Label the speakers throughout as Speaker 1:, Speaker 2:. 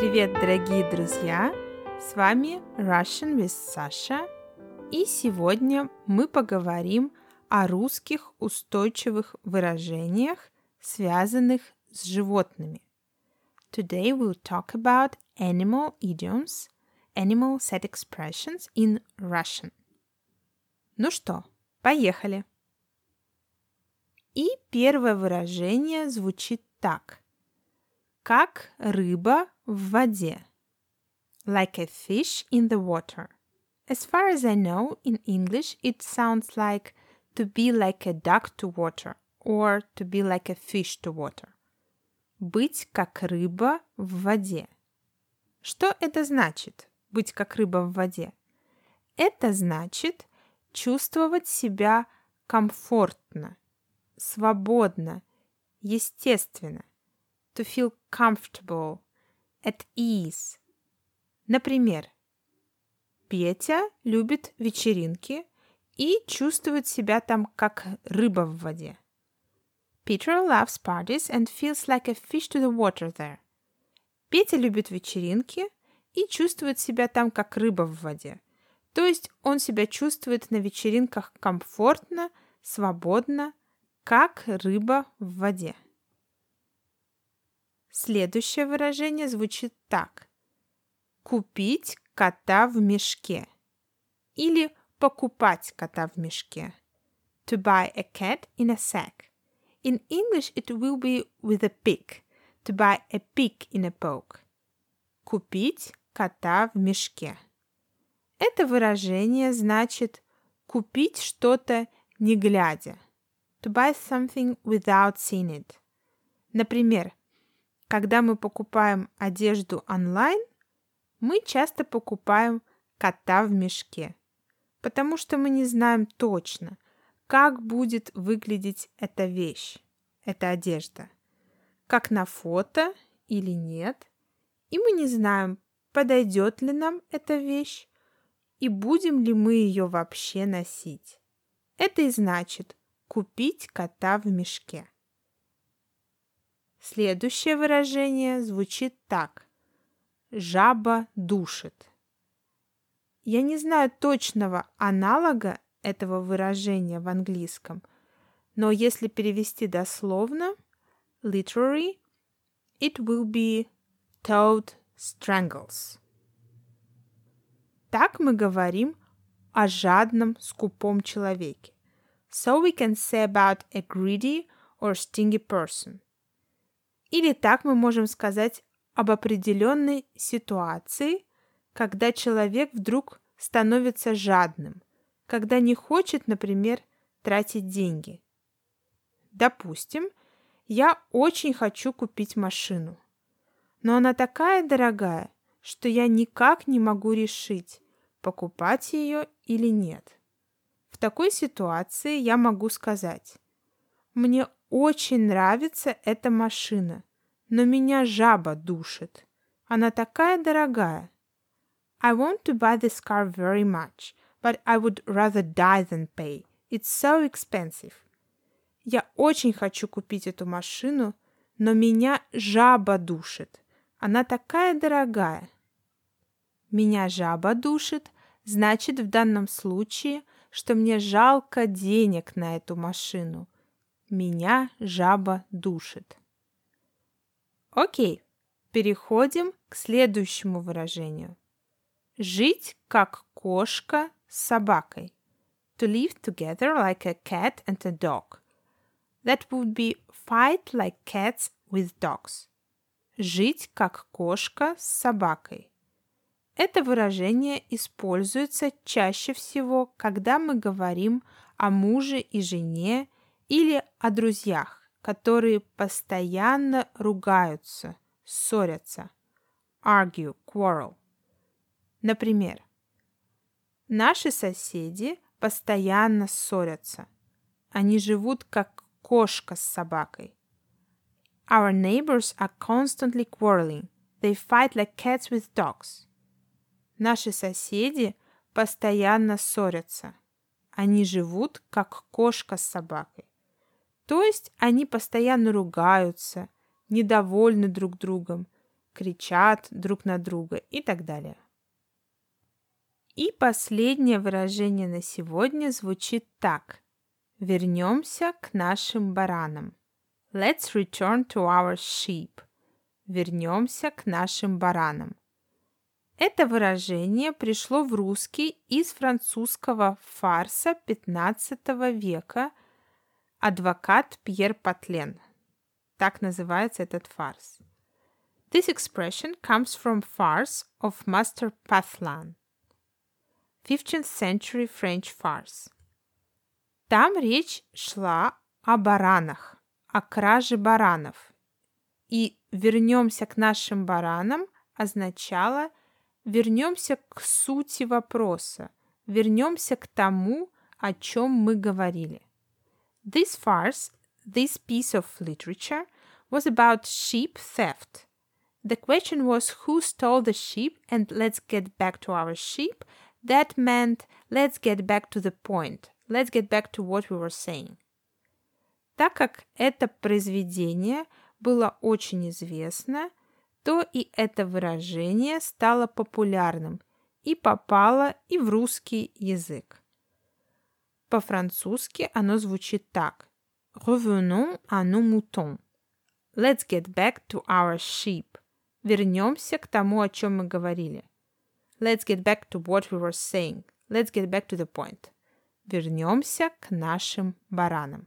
Speaker 1: Привет, дорогие друзья! С вами Russian with Sasha, и сегодня мы поговорим о русских устойчивых выражениях, связанных с животными. Today we'll talk about animal idioms, animal set expressions in Russian. Ну что, поехали! И первое выражение звучит так. Как рыба в воде. Like a fish in the water. As far as I know, in English it sounds like to be like a duck to water or to be like a fish to water. Быть как рыба в воде. Что это значит, быть как рыба в воде? Это значит чувствовать себя комфортно, свободно, естественно. To feel comfortable, at ease. Например, Петя любит вечеринки и чувствует себя там как рыба в воде. Peter loves parties and feels like a fish to the water there. Петя любит вечеринки и чувствует себя там как рыба в воде. То есть он себя чувствует на вечеринках комфортно, свободно, как рыба в воде. Следующее выражение звучит так. Купить кота в мешке. Или покупать кота в мешке. To buy a cat in a sack. In English it will be with a pig. To buy a pig in a poke. Купить кота в мешке. Это выражение значит купить что-то не глядя. To buy something without seeing it. Например, когда мы покупаем одежду онлайн, мы часто покупаем кота в мешке, потому что мы не знаем точно, как будет выглядеть эта вещь, эта одежда, как на фото или нет, и мы не знаем, подойдет ли нам эта вещь и будем ли мы ее вообще носить. Это и значит купить кота в мешке. Следующее выражение звучит так. Жаба душит. Я не знаю точного аналога этого выражения в английском, но если перевести дословно, literary, it will be toad strangles. Так мы говорим о жадном, скупом человеке. So we can say about a greedy or stingy person – или так мы можем сказать об определенной ситуации, когда человек вдруг становится жадным, когда не хочет, например, тратить деньги. Допустим, я очень хочу купить машину, но она такая дорогая, что я никак не могу решить, покупать ее или нет. В такой ситуации я могу сказать, мне очень нравится эта машина, но меня жаба душит. Она такая дорогая. I want to buy this car very much, but I would rather die than pay. It's so expensive. Я очень хочу купить эту машину, но меня жаба душит. Она такая дорогая. Меня жаба душит, значит в данном случае, что мне жалко денег на эту машину – меня жаба душит. Окей, переходим к следующему выражению. Жить как кошка с собакой. To live together like a cat and a dog. That would be fight like cats with dogs. Жить как кошка с собакой. Это выражение используется чаще всего, когда мы говорим о муже и жене или о друзьях, которые постоянно ругаются, ссорятся. Argue, quarrel. Например, наши соседи постоянно ссорятся. Они живут как кошка с собакой. Our neighbors are constantly quarreling. They fight like cats with dogs. Наши соседи постоянно ссорятся. Они живут как кошка с собакой. То есть они постоянно ругаются, недовольны друг другом, кричат друг на друга и так далее. И последнее выражение на сегодня звучит так. Вернемся к нашим баранам. Let's return to our sheep. Вернемся к нашим баранам. Это выражение пришло в русский из французского фарса XV века «Адвокат Пьер Патлен». Так называется этот фарс. This expression comes from farce of Master Patlan, 15th century French farce. Там речь шла о баранах, о краже баранов. И вернемся к нашим баранам означало вернемся к сути вопроса, вернемся к тому, о чем мы говорили. This farce, this piece of literature, was about sheep theft. The question was who stole the sheep, and let's get back to our sheep. That meant let's get back to the point. Let's get back to what we were saying. Так как это произведение было очень известно, то и это выражение стало популярным и попало и в русский язык. По-французски оно звучит так. Revenons à nos moutons. Let's get back to our sheep. Вернемся к тому, о чем мы говорили. Let's get back to what we were saying. Let's get back to the point. Вернемся к нашим баранам.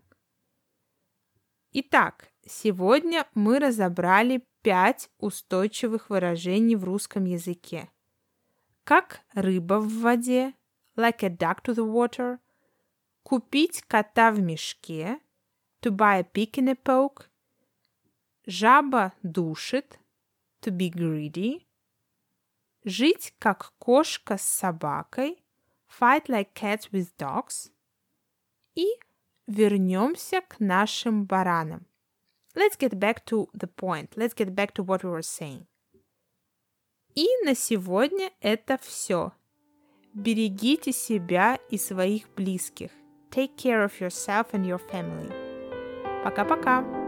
Speaker 1: Итак, сегодня мы разобрали пять устойчивых выражений в русском языке. Как рыба в воде, like a duck to the water, купить кота в мешке, to buy a pig in a poke, жаба душит, to be greedy, жить как кошка с собакой, fight like cats with dogs, и вернемся к нашим баранам. Let's get back to the point. Let's get back to what we were saying. И на сегодня это все. Берегите себя и своих близких. Take care of yourself and your family. Пока-пока.